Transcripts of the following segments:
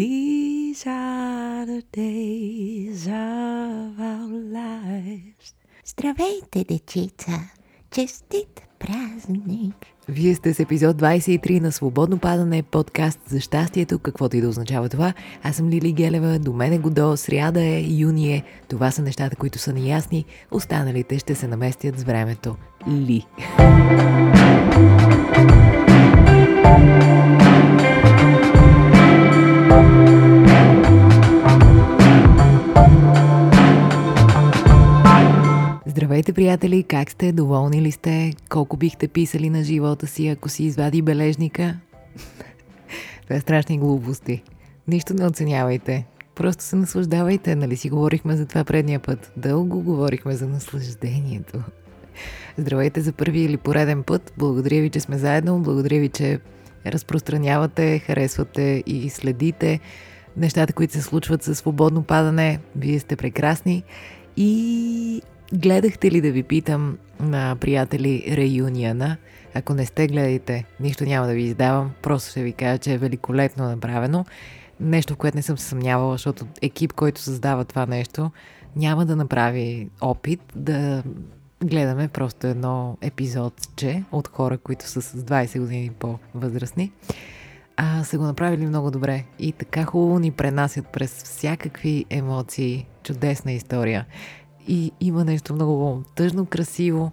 These are the days of our lives. Здравейте, дечица! Честит празник! Вие сте с епизод 23 на Свободно падане, подкаст за щастието, каквото и да означава това. Аз съм Лили Гелева, до мен е Годо, сряда е, юни е. Това са нещата, които са неясни, останалите ще се наместят с времето. Ли. Здравейте, приятели! Как сте? Доволни ли сте? Колко бихте писали на живота си, ако си извади бележника? Това е страшни глупости. Нищо не оценявайте. Просто се наслаждавайте, нали си говорихме за това предния път. Дълго говорихме за наслаждението. Здравейте за първи или пореден път. Благодаря ви, че сме заедно. Благодаря ви, че разпространявате, харесвате и следите нещата, които се случват със свободно падане. Вие сте прекрасни. И Гледахте ли да ви питам на приятели реюнията? Ако не сте, гледайте. Нищо няма да ви издавам. Просто ще ви кажа, че е великолепно направено. Нещо, в което не съм се съмнявала, защото екип, който създава това нещо, няма да направи опит да гледаме просто едно епизодче от хора, които са с 20 години по-възрастни. А са го направили много добре и така хубаво ни пренасят през всякакви емоции. Чудесна история. И има нещо много тъжно красиво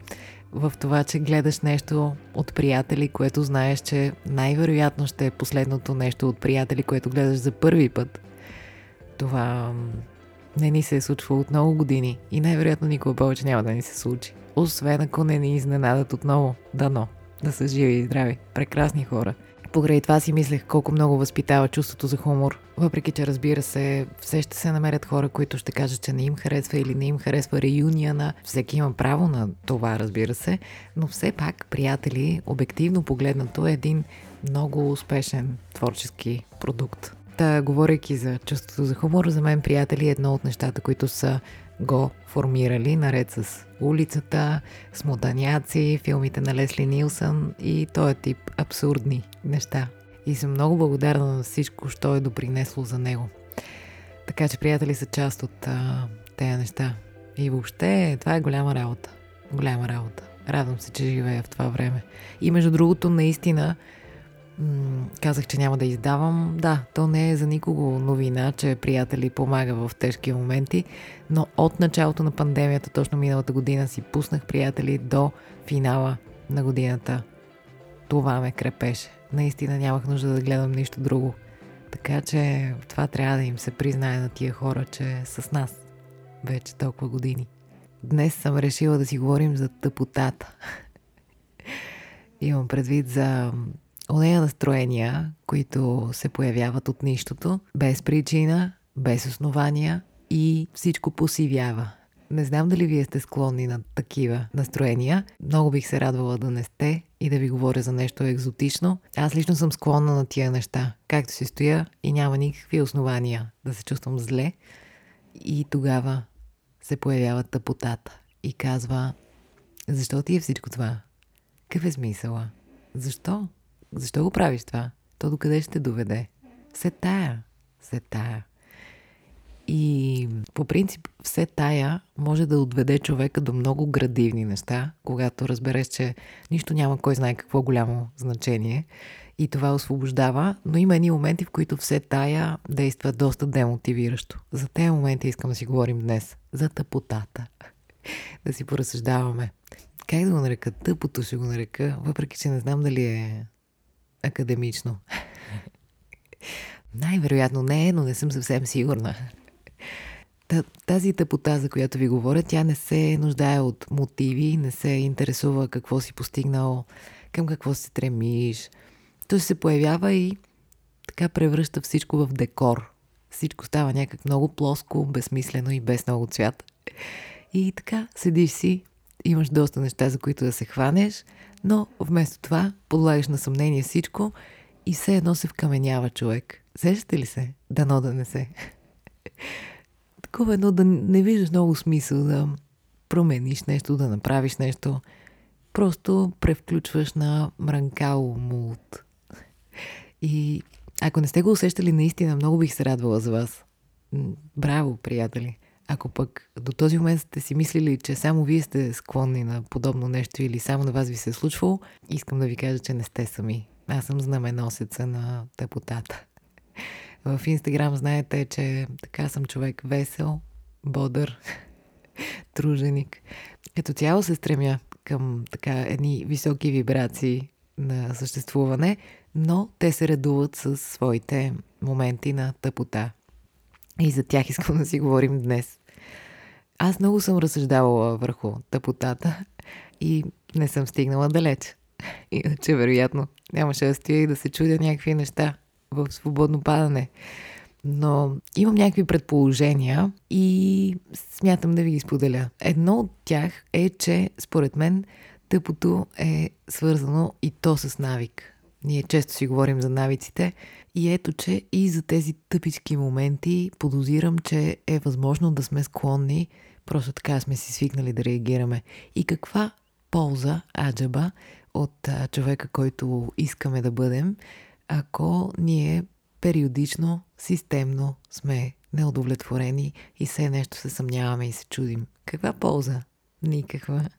в това, че гледаш нещо от приятели, което знаеш, че най-вероятно ще е последното нещо от приятели, което гледаш за първи път. Това не ни се е случвало от много години и най-вероятно никога повече няма да ни се случи. Освен ако не ни изненадат отново. Дано. Да са живи и здрави. Прекрасни хора. Покрай това си мислех колко много възпитава чувството за хумор. Въпреки, че разбира се, все ще се намерят хора, които ще кажат, че не им харесва или не им харесва реюнията. Всеки има право на това, разбира се. Но все пак, приятели, обективно погледнато е един много успешен творчески продукт. Та, говорейки за чувството за хумор, за мен, приятели, едно от нещата, които са го формирали, наред с улицата, с мутаняци, филмите на Лесли Нилсън и този тип абсурдни неща. И съм много благодарна на всичко, що е допринесло за него. Така че приятели са част от а, тези неща. И въобще това е голяма работа. Голяма работа. Радвам се, че живея в това време. И между другото, наистина, казах, че няма да издавам. Да, то не е за никого новина, че приятели помага в тежки моменти, но от началото на пандемията, точно миналата година, си пуснах приятели до финала на годината. Това ме крепеше. Наистина нямах нужда да гледам нищо друго. Така че това трябва да им се признае на тия хора, че с нас вече толкова години. Днес съм решила да си говорим за тъпотата. Имам предвид за онея настроения, които се появяват от нищото, без причина, без основания и всичко посивява. Не знам дали вие сте склонни на такива настроения. Много бих се радвала да не сте и да ви говоря за нещо екзотично. Аз лично съм склонна на тия неща. Както си стоя и няма никакви основания да се чувствам зле. И тогава се появява тъпотата и казва защо ти е всичко това? Какъв е смисъла? Защо? Защо го правиш това? То докъде ще доведе? Се тая. Се тая. И по принцип все тая може да отведе човека до много градивни неща, когато разбереш, че нищо няма кой знае какво голямо значение и това освобождава, но има едни моменти, в които все тая действа доста демотивиращо. За тези моменти искам да си говорим днес. За тъпотата. да си поразсъждаваме. Как да го нарека? Тъпото ще го нарека, въпреки че не знам дали е академично. Най-вероятно не е, но не съм съвсем сигурна. Тази тъпота, за която ви говоря, тя не се нуждае от мотиви, не се интересува какво си постигнал, към какво се стремиш. Той се появява и така превръща всичко в декор. Всичко става някак много плоско, безсмислено и без много цвят. И така, седиш си, имаш доста неща, за които да се хванеш, но вместо това подлагаш на съмнение всичко и все едно се вкаменява човек. Сещате ли се? Дано да не се. Такова едно да не виждаш много смисъл да промениш нещо, да направиш нещо. Просто превключваш на мранкало мулт. И Ако не сте го усещали, наистина много бих се радвала за вас. Браво, приятели! Ако пък до този момент сте си мислили, че само вие сте склонни на подобно нещо или само на вас ви се е случвало, искам да ви кажа, че не сте сами. Аз съм знаменосеца на тъпотата. В Инстаграм знаете, че така съм човек весел, бодър, труженик. Като цяло се стремя към така едни високи вибрации на съществуване, но те се редуват с своите моменти на тъпота. И за тях искам да си говорим днес. Аз много съм разсъждавала върху тъпотата и не съм стигнала далеч. Иначе, вероятно, нямаше да стоя и да се чудя някакви неща в свободно падане. Но имам някакви предположения и смятам да ви ги споделя. Едно от тях е, че според мен тъпото е свързано и то с навик. Ние често си говорим за навиците и ето, че и за тези тъпички моменти подозирам, че е възможно да сме склонни, просто така сме си свикнали да реагираме. И каква полза, аджаба, от а, човека, който искаме да бъдем, ако ние периодично, системно сме неудовлетворени и все нещо се съмняваме и се чудим. Каква полза? Никаква.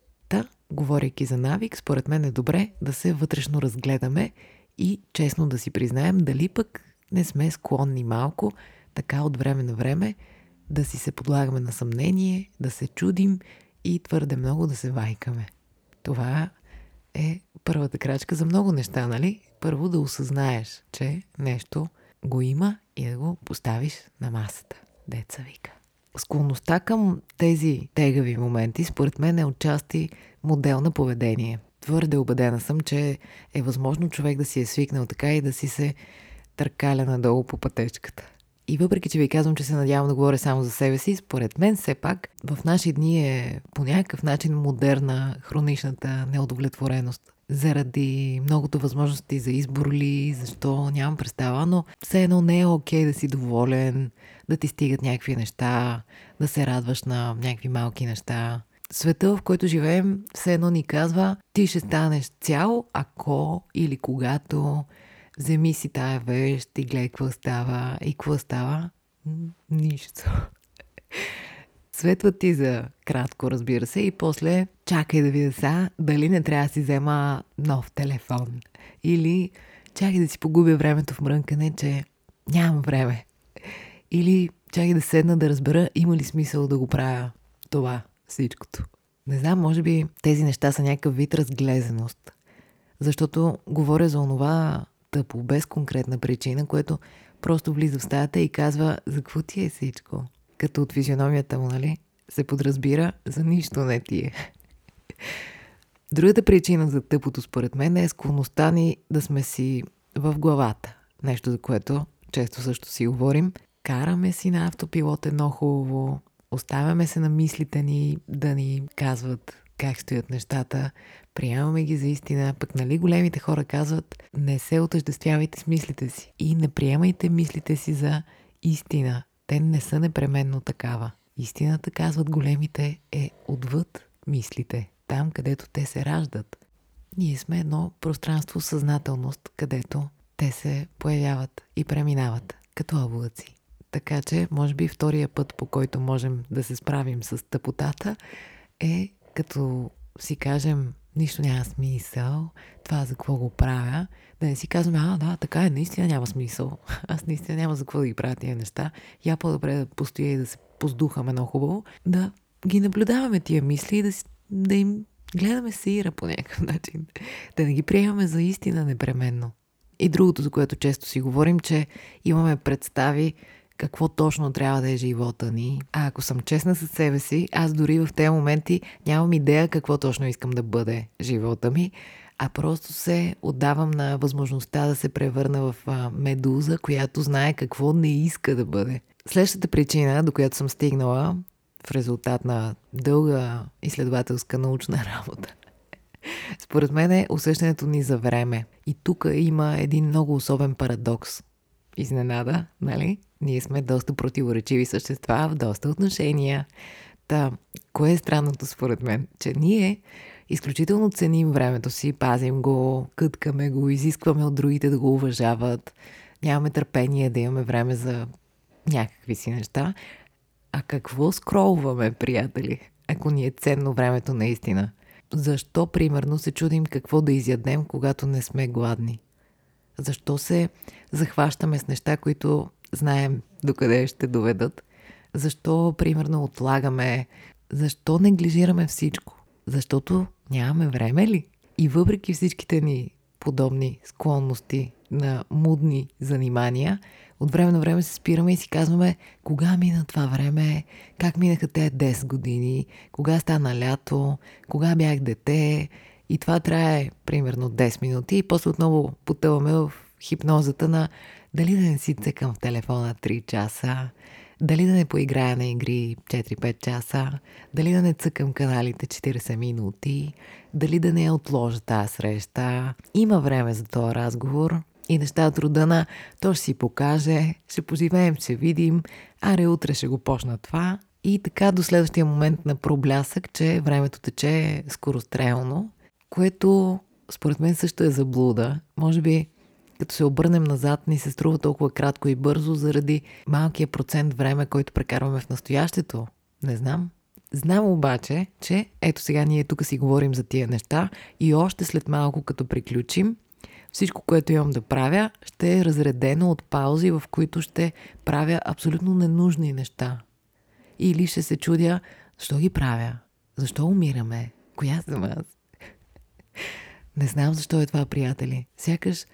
Говорейки за навик, според мен е добре да се вътрешно разгледаме и честно да си признаем дали пък не сме склонни малко, така от време на време, да си се подлагаме на съмнение, да се чудим и твърде много да се вайкаме. Това е първата крачка за много неща, нали? Първо да осъзнаеш, че нещо го има и да го поставиш на масата. Деца вика. Склонността към тези тегави моменти, според мен е отчасти модел на поведение. Твърде убедена съм, че е възможно човек да си е свикнал така и да си се търкаля надолу по пътечката. И въпреки, че ви казвам, че се надявам да говоря само за себе си, според мен все пак в наши дни е по някакъв начин модерна хроничната неудовлетвореност. Заради многото възможности за избор ли, защо, нямам представа, но все едно не е окей да си доволен, да ти стигат някакви неща, да се радваш на някакви малки неща. Света, в който живеем, все едно ни казва, ти ще станеш цял, ако или когато вземи си тая вещ и гледай какво става. И какво става? Нищо. Светва ти за кратко, разбира се, и после чакай да видя са дали не трябва да си взема нов телефон. Или чакай да си погубя времето в мрънкане, че нямам време. Или чакай да седна да разбера има ли смисъл да го правя това, всичкото. Не знам, може би тези неща са някакъв вид разглезеност. Защото говоря за онова тъпо, без конкретна причина, което просто влиза в стаята и казва за какво ти е всичко. Като от физиономията му, нали? Се подразбира за нищо не ти е. Другата причина за тъпото, според мен, е склонността ни да сме си в главата. Нещо, за което често също си говорим. Караме си на автопилот едно хубаво, оставяме се на мислите ни да ни казват как стоят нещата, приемаме ги за истина, пък нали големите хора казват не се отъждествявайте с мислите си и не приемайте мислите си за истина. Те не са непременно такава. Истината, казват големите, е отвъд мислите, там където те се раждат. Ние сме едно пространство съзнателност, където те се появяват и преминават като облаци. Така че, може би, втория път, по който можем да се справим с тъпотата, е като си кажем, нищо няма смисъл, това за какво го правя, да не си казваме, а, да, така е, наистина няма смисъл. Аз наистина няма за какво да ги правя тия неща. Я по-добре да постоя и да се поздухаме много хубаво, да ги наблюдаваме тия мисли и да, да им гледаме сеира по някакъв начин. Да не ги приемаме за истина непременно. И другото, за което често си говорим, че имаме представи какво точно трябва да е живота ни. А ако съм честна с себе си, аз дори в тези моменти нямам идея какво точно искам да бъде живота ми, а просто се отдавам на възможността да се превърна в медуза, която знае какво не иска да бъде. Следващата причина, до която съм стигнала в резултат на дълга изследователска научна работа, според мен е усещането ни за време. И тук има един много особен парадокс. Изненада, нали? Ние сме доста противоречиви същества в доста отношения. Та, кое е странното според мен? Че ние изключително ценим времето си, пазим го, къткаме го, изискваме от другите да го уважават. нямаме търпение да имаме време за някакви си неща. А какво скролваме, приятели, ако ни е ценно времето наистина? Защо, примерно, се чудим какво да изядем, когато не сме гладни? Защо се захващаме с неща, които знаем докъде ще доведат? Защо, примерно, отлагаме? Защо неглижираме всичко? Защото нямаме време ли? И въпреки всичките ни подобни склонности на мудни занимания, от време на време се спираме и си казваме кога мина това време, как минаха те 10 години, кога стана лято, кога бях дете. И това трае примерно 10 минути и после отново потъваме в хипнозата на дали да не си цъкам в телефона 3 часа, дали да не поиграя на игри 4-5 часа, дали да не цъкам каналите 40 минути, дали да не отложа тази среща. Има време за този разговор и неща от рода то ще си покаже, ще поживеем, ще видим, аре утре ще го почна това. И така до следващия момент на проблясък, че времето тече скорострелно, което според мен също е заблуда. Може би като се обърнем назад, ни се струва толкова кратко и бързо заради малкия процент време, който прекарваме в настоящето. Не знам. Знам обаче, че ето сега ние тук си говорим за тия неща и още след малко, като приключим, всичко, което имам да правя, ще е разредено от паузи, в които ще правя абсолютно ненужни неща. Или ще се чудя, защо ги правя? Защо умираме? Коя съм аз? Не знам защо е това, приятели. Сякаш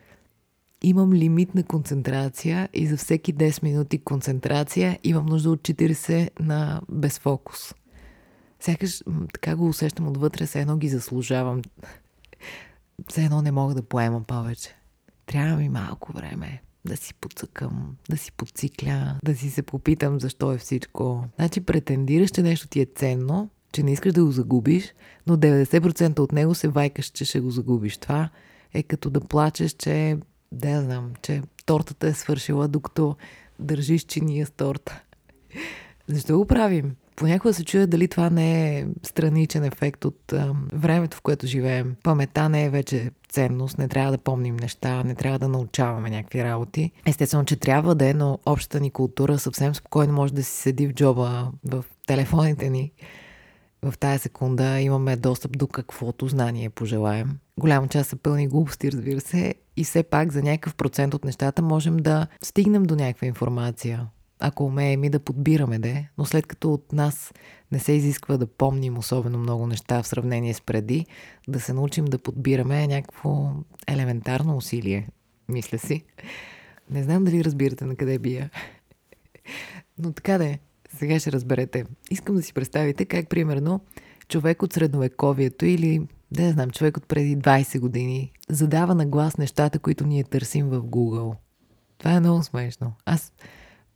имам лимит на концентрация и за всеки 10 минути концентрация имам нужда от 40 на безфокус. Сякаш така го усещам отвътре, все едно ги заслужавам. Все едно не мога да поемам повече. Трябва ми малко време да си подсъкам, да си подцикля, да си се попитам защо е всичко. Значи претендираш, че нещо ти е ценно, че не искаш да го загубиш, но 90% от него се вайкаш, че ще го загубиш. Това е като да плачеш, че да знам, че тортата е свършила, докато държиш чиния с торта. Защо го правим? Понякога се чуя дали това не е страничен ефект от а, времето, в което живеем. Памета не е вече ценност, не трябва да помним неща, не трябва да научаваме някакви работи. Естествено, че трябва да е, но общата ни култура съвсем спокойно може да си седи в джоба, в телефоните ни. В тая секунда имаме достъп до каквото знание пожелаем. Голяма част са пълни глупости, разбира се, и все пак за някакъв процент от нещата можем да стигнем до някаква информация ако умеем и да подбираме де, но след като от нас не се изисква да помним особено много неща в сравнение с преди, да се научим да подбираме е някакво елементарно усилие, мисля си. Не знам дали разбирате на къде бия. Но така да е, сега ще разберете. Искам да си представите как, примерно, човек от средновековието или, да знам, човек от преди 20 години задава на глас нещата, които ние търсим в Google. Това е много смешно. Аз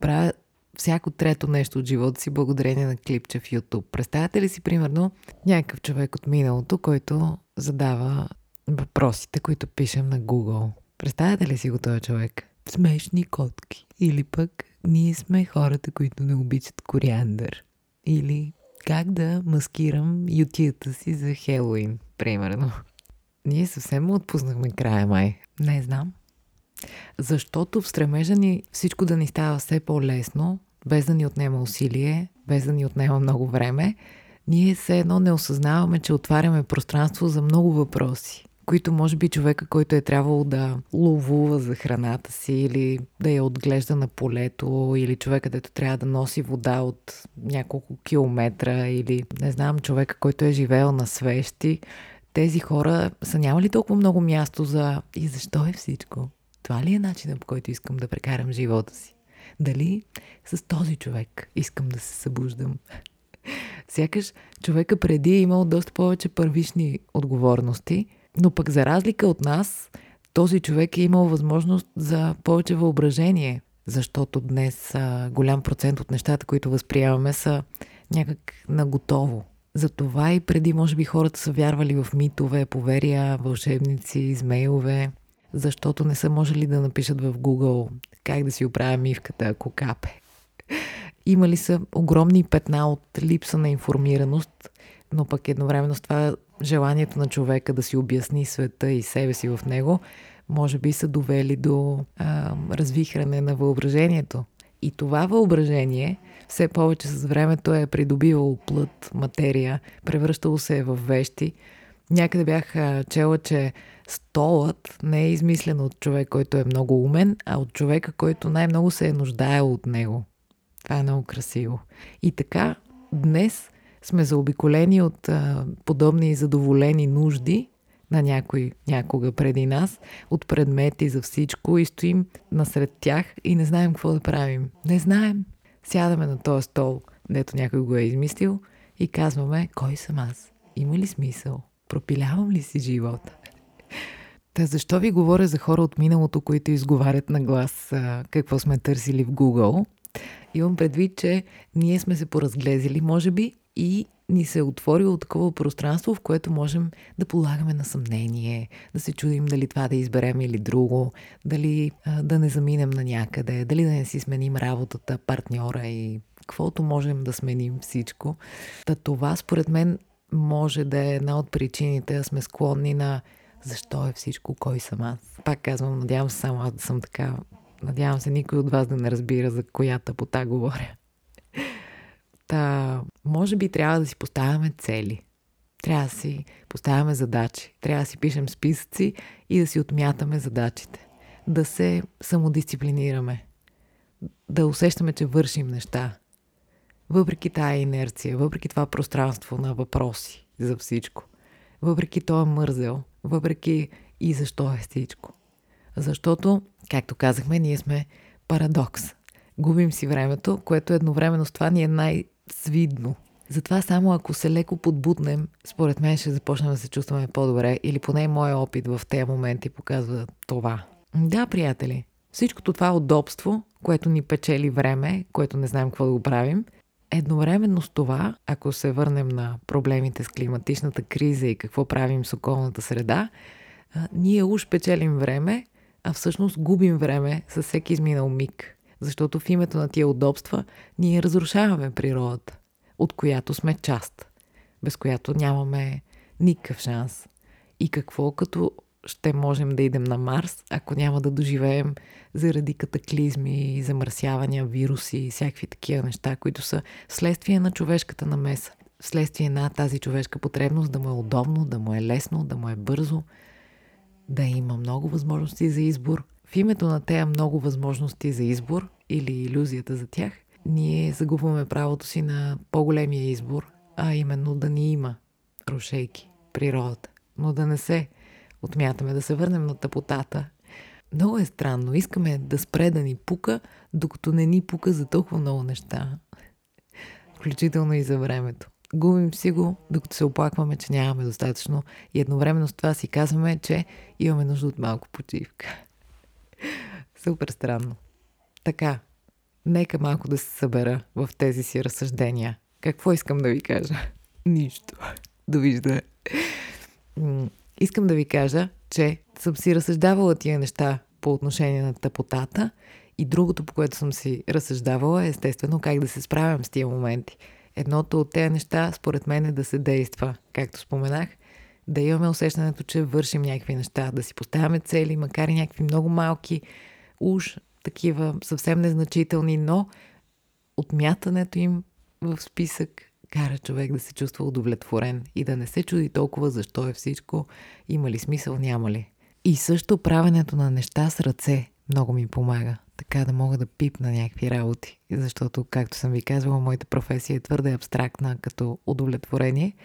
правя всяко трето нещо от живота си благодарение на клипче в YouTube. Представяте ли си, примерно, някакъв човек от миналото, който задава въпросите, които пишем на Google? Представяте ли си го този човек? Смешни котки. Или пък ние сме хората, които не обичат кориандър. Или как да маскирам ютията си за Хелоуин, примерно. Ние съвсем му отпуснахме края май. Не знам. Защото в стремежа ни всичко да ни става все по-лесно, без да ни отнема усилие, без да ни отнема много време, ние все едно не осъзнаваме, че отваряме пространство за много въпроси, които може би човека, който е трябвало да ловува за храната си или да я отглежда на полето, или човека, дето трябва да носи вода от няколко километра, или не знам, човека, който е живеел на свещи, тези хора са нямали толкова много място за и защо е всичко. Това ли е начинът по който искам да прекарам живота си? Дали с този човек искам да се събуждам? Сякаш човека преди е имал доста повече първични отговорности, но пък за разлика от нас, този човек е имал възможност за повече въображение, защото днес а, голям процент от нещата, които възприемаме, са някак наготово. Затова и преди, може би, хората са вярвали в митове, поверия, вълшебници, измейлове защото не са можели да напишат в Google как да си оправя мивката, ако капе. Имали са огромни петна от липса на информираност, но пък едновременно с това желанието на човека да си обясни света и себе си в него може би са довели до а, развихране на въображението. И това въображение все повече с времето е придобивало плът, материя, превръщало се в вещи. Някъде бях чела, че столът не е измислен от човек, който е много умен, а от човека, който най-много се е нуждаел от него. Това е много красиво. И така, днес сме заобиколени от а, подобни задоволени нужди на някой някога преди нас, от предмети за всичко и стоим насред тях и не знаем какво да правим. Не знаем. Сядаме на този стол, дето някой го е измислил и казваме, кой съм аз? Има ли смисъл? Пропилявам ли си живота? Та защо ви говоря за хора от миналото, които изговарят на глас а, какво сме търсили в Google? Имам предвид, че ние сме се поразглезили, може би, и ни се е отворило такова пространство, в което можем да полагаме на съмнение, да се чудим дали това да изберем или друго, дали а, да не заминем на някъде, дали да не си сменим работата, партньора и каквото можем да сменим всичко. Та това, според мен, може да е една от причините да сме склонни на защо е всичко, кой съм аз. Пак казвам, надявам се само аз да съм така. Надявам се никой от вас да не разбира за коя тъпота говоря. Та, може би трябва да си поставяме цели. Трябва да си поставяме задачи. Трябва да си пишем списъци и да си отмятаме задачите. Да се самодисциплинираме. Да усещаме, че вършим неща. Въпреки тая инерция, въпреки това пространство на въпроси за всичко. Въпреки този мързел, въпреки и защо е всичко. Защото, както казахме, ние сме парадокс. Губим си времето, което едновременно с това ни е най-свидно. Затова само ако се леко подбутнем, според мен ще започнем да се чувстваме по-добре или поне моят опит в тези моменти показва това. Да, приятели, всичкото това удобство, което ни печели време, което не знаем какво да го правим, едновременно с това, ако се върнем на проблемите с климатичната криза и какво правим с околната среда, ние уж печелим време, а всъщност губим време със всеки изминал миг. Защото в името на тия удобства ние разрушаваме природата, от която сме част, без която нямаме никакъв шанс. И какво като ще можем да идем на Марс, ако няма да доживеем заради катаклизми, замърсявания, вируси и всякакви такива неща, които са следствие на човешката намеса. Следствие на тази човешка потребност да му е удобно, да му е лесно, да му е бързо, да има много възможности за избор. В името на тези много възможности за избор или иллюзията за тях, ние загубваме правото си на по-големия избор, а именно да ни има рушейки, природата, но да не се отмятаме, да се върнем на тъпотата. Много е странно. Искаме да спре да ни пука, докато не ни пука за толкова много неща. Включително и за времето. Губим си го, докато се оплакваме, че нямаме достатъчно и едновременно с това си казваме, че имаме нужда от малко почивка. Супер странно. Така, нека малко да се събера в тези си разсъждения. Какво искам да ви кажа? Нищо. Довиждане. Искам да ви кажа, че съм си разсъждавала тия неща по отношение на тъпотата и другото, по което съм си разсъждавала е естествено как да се справям с тия моменти. Едното от тези неща, според мен, е да се действа, както споменах, да имаме усещането, че вършим някакви неща, да си поставяме цели, макар и някакви много малки, уж такива съвсем незначителни, но отмятането им в списък кара човек да се чувства удовлетворен и да не се чуди толкова защо е всичко, има ли смисъл, няма ли. И също правенето на неща с ръце много ми помага, така да мога да пипна някакви работи. Защото, както съм ви казвала, моята професия е твърде абстрактна като удовлетворение,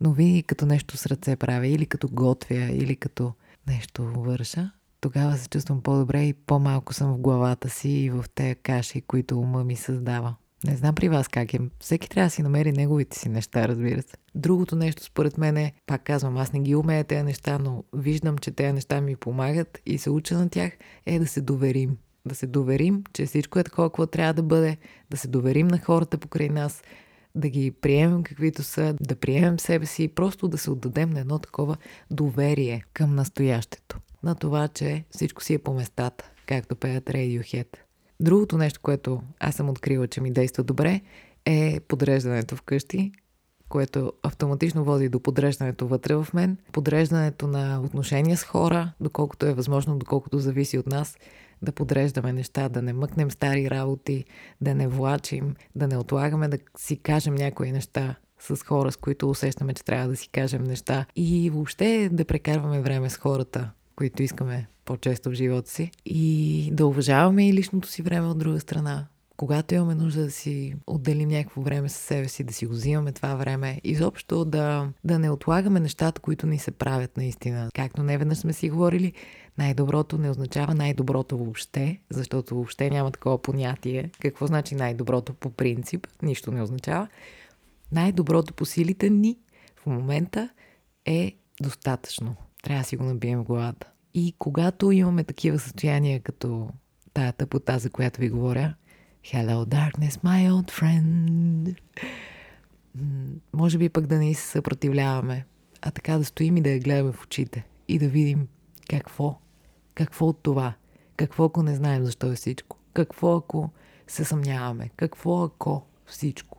но винаги като нещо с ръце правя, или като готвя, или като нещо върша, тогава се чувствам по-добре и по-малко съм в главата си и в тези каши, които ума ми създава. Не знам при вас как е. Всеки трябва да си намери неговите си неща, разбира се. Другото нещо, според мен е, пак казвам, аз не ги умея тези неща, но виждам, че тези неща ми помагат и се уча на тях, е да се доверим. Да се доверим, че всичко е такова, какво трябва да бъде, да се доверим на хората покрай нас, да ги приемем каквито са, да приемем себе си и просто да се отдадем на едно такова доверие към настоящето. На това, че всичко си е по местата, както пеят Radiohead. Другото нещо, което аз съм открила, че ми действа добре, е подреждането вкъщи. което автоматично води до подреждането вътре в мен, подреждането на отношения с хора, доколкото е възможно, доколкото зависи от нас, да подреждаме неща, да не мъкнем стари работи, да не влачим, да не отлагаме да си кажем някои неща с хора, с които усещаме, че трябва да си кажем неща и въобще да прекарваме време с хората, които искаме по-често в живота си и да уважаваме и личното си време от друга страна. Когато имаме нужда да си отделим някакво време със себе си, да си го взимаме това време, изобщо да, да не отлагаме нещата, които ни се правят наистина. Както не веднъж сме си говорили, най-доброто не означава най-доброто въобще, защото въобще няма такова понятие. Какво значи най-доброто по принцип? Нищо не означава. Най-доброто по силите ни в момента е достатъчно. Трябва да си го набием в главата. И когато имаме такива състояния, като тая тъпота, за която ви говоря, Hello darkness, my old friend. Може би пък да не се съпротивляваме, а така да стоим и да я гледаме в очите и да видим какво, какво от това, какво ако не знаем защо е всичко, какво ако се съмняваме, какво ако всичко.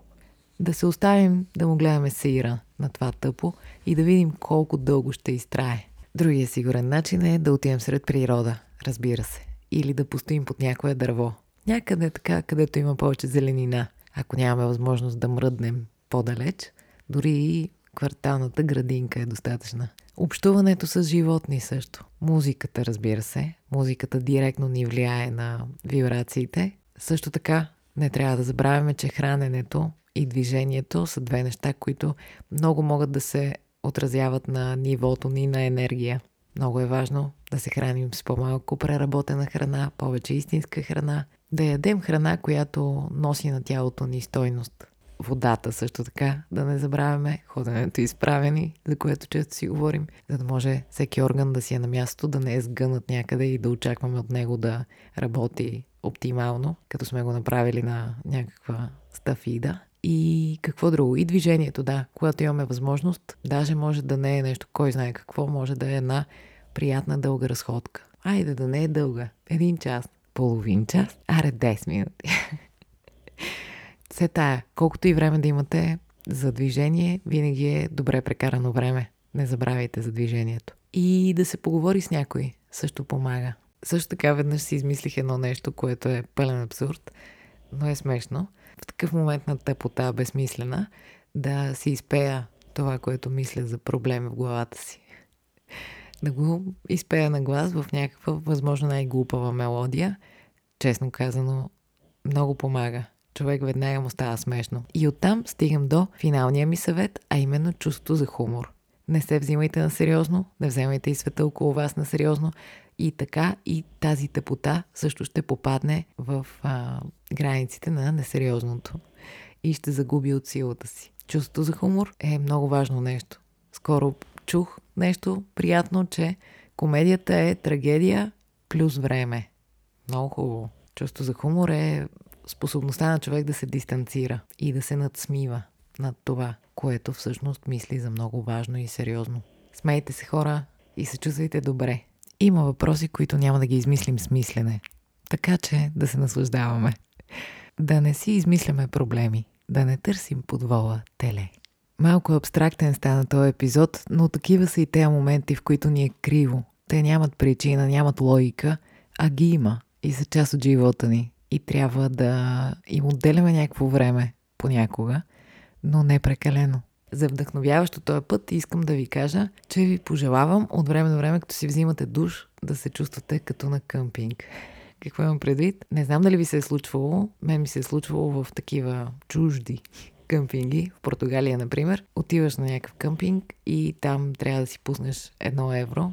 Да се оставим да му гледаме сеира на това тъпо и да видим колко дълго ще изтрае. Другия сигурен начин е да отидем сред природа, разбира се. Или да постоим под някое дърво. Някъде така, където има повече зеленина. Ако нямаме възможност да мръднем по-далеч, дори и кварталната градинка е достатъчна. Общуването с животни също. Музиката, разбира се. Музиката директно ни влияе на вибрациите. Също така, не трябва да забравяме, че храненето и движението са две неща, които много могат да се отразяват на нивото ни на енергия. Много е важно да се храним с по-малко преработена храна, повече истинска храна, да ядем храна, която носи на тялото ни стойност. Водата също така, да не забравяме, ходенето изправени, за което често си говорим, за да може всеки орган да си е на място, да не е сгънат някъде и да очакваме от него да работи оптимално, като сме го направили на някаква стафида. И какво друго? И движението, да. Когато имаме възможност, даже може да не е нещо, кой знае какво, може да е една приятна дълга разходка. Айде да не е дълга. Един час, половин час, аре 10 минути. Все тая, колкото и време да имате за движение, винаги е добре прекарано време. Не забравяйте за движението. И да се поговори с някой също помага. Също така веднъж си измислих едно нещо, което е пълен абсурд, но е смешно – в такъв момент на тъпота, безсмислена, да си изпея това, което мисля за проблем в главата си. Да го изпея на глас в някаква, възможно най-глупава мелодия. Честно казано, много помага. Човек веднага му става смешно. И оттам стигам до финалния ми съвет, а именно чувството за хумор. Не се взимайте на сериозно, не вземайте и света около вас на сериозно. И така и тази тъпота също ще попадне в а, границите на несериозното и ще загуби от силата си. Чувството за хумор е много важно нещо. Скоро чух нещо приятно, че комедията е трагедия плюс време. Много хубаво. Чувство за хумор е способността на човек да се дистанцира и да се надсмива над това, което всъщност мисли за много важно и сериозно. Смейте се хора и се чувствайте добре. Има въпроси, които няма да ги измислим с мислене. Така че да се наслаждаваме. Да не си измисляме проблеми. Да не търсим подвола теле. Малко абстрактен стана този епизод, но такива са и тези моменти, в които ни е криво. Те нямат причина, нямат логика, а ги има и са част от живота ни. И трябва да им отделяме някакво време понякога, но не прекалено за вдъхновяващо този път искам да ви кажа, че ви пожелавам от време на време, като си взимате душ, да се чувствате като на къмпинг. Какво имам предвид? Не знам дали ви се е случвало. Мен ми се е случвало в такива чужди къмпинги, в Португалия, например. Отиваш на някакъв къмпинг и там трябва да си пуснеш едно евро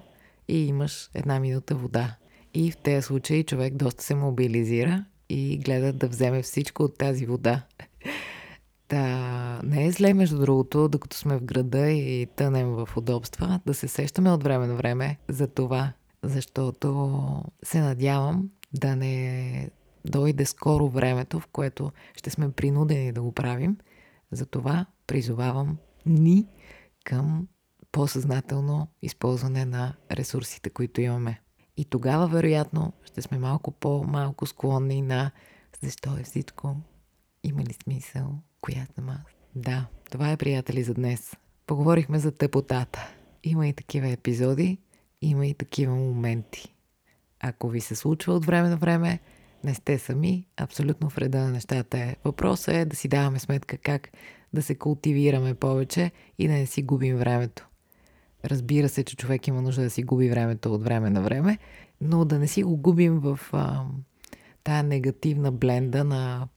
и имаш една минута вода. И в тези случаи човек доста се мобилизира и гледа да вземе всичко от тази вода. Та, не е зле, между другото, докато сме в града и тънем в удобства, да се сещаме от време на време за това, защото се надявам да не дойде скоро времето, в което ще сме принудени да го правим. Затова призовавам ни към по-съзнателно използване на ресурсите, които имаме. И тогава, вероятно, ще сме малко по-малко склонни на защо е всичко, има ли смисъл, коя съм. Да, това е приятели за днес. Поговорихме за тъпотата. Има и такива епизоди, има и такива моменти. Ако ви се случва от време на време, не сте сами, абсолютно в реда на нещата е. Въпросът е да си даваме сметка как да се култивираме повече и да не си губим времето. Разбира се, че човек има нужда да си губи времето от време на време, но да не си го губим в а, тая негативна бленда на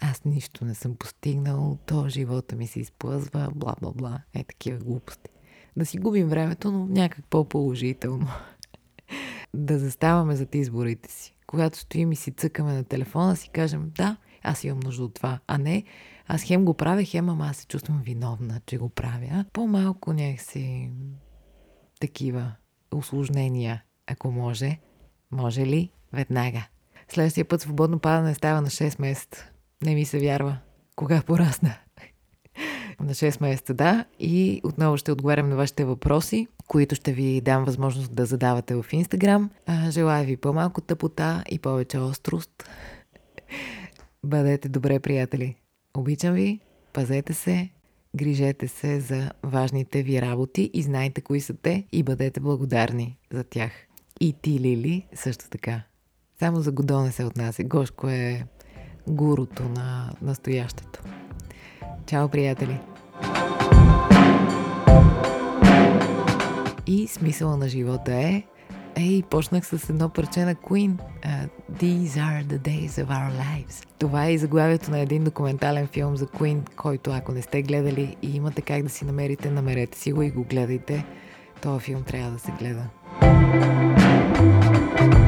аз нищо не съм постигнал, то живота ми се изплъзва, бла-бла-бла, е такива глупости. Да си губим времето, но някак по-положително. да заставаме зад изборите си. Когато стоим и си цъкаме на телефона, си кажем, да, аз имам нужда от това, а не аз хем го правя, хем, ама аз се чувствам виновна, че го правя. По-малко някакси такива осложнения, ако може. Може ли? Веднага. Следващия път свободно падане става на 6 месеца. Не ми се вярва. Кога порасна? на 6 месеца, да. И отново ще отговарям на вашите въпроси, които ще ви дам възможност да задавате в Инстаграм. Желая ви по-малко тъпота и повече острост. Бъдете добре, приятели. Обичам ви, пазете се, грижете се за важните ви работи и знайте кои са те и бъдете благодарни за тях. И ти, Лили, също така. Само за Годо не се отнася. Гошко е гурото на настоящето. Чао, приятели! И смисъла на живота е Ей, почнах с едно парче на Queen. Uh, These are the days of our lives. Това е и заглавието на един документален филм за Queen, който ако не сте гледали и имате как да си намерите, намерете си го и го гледайте. Този филм трябва да се гледа. thank you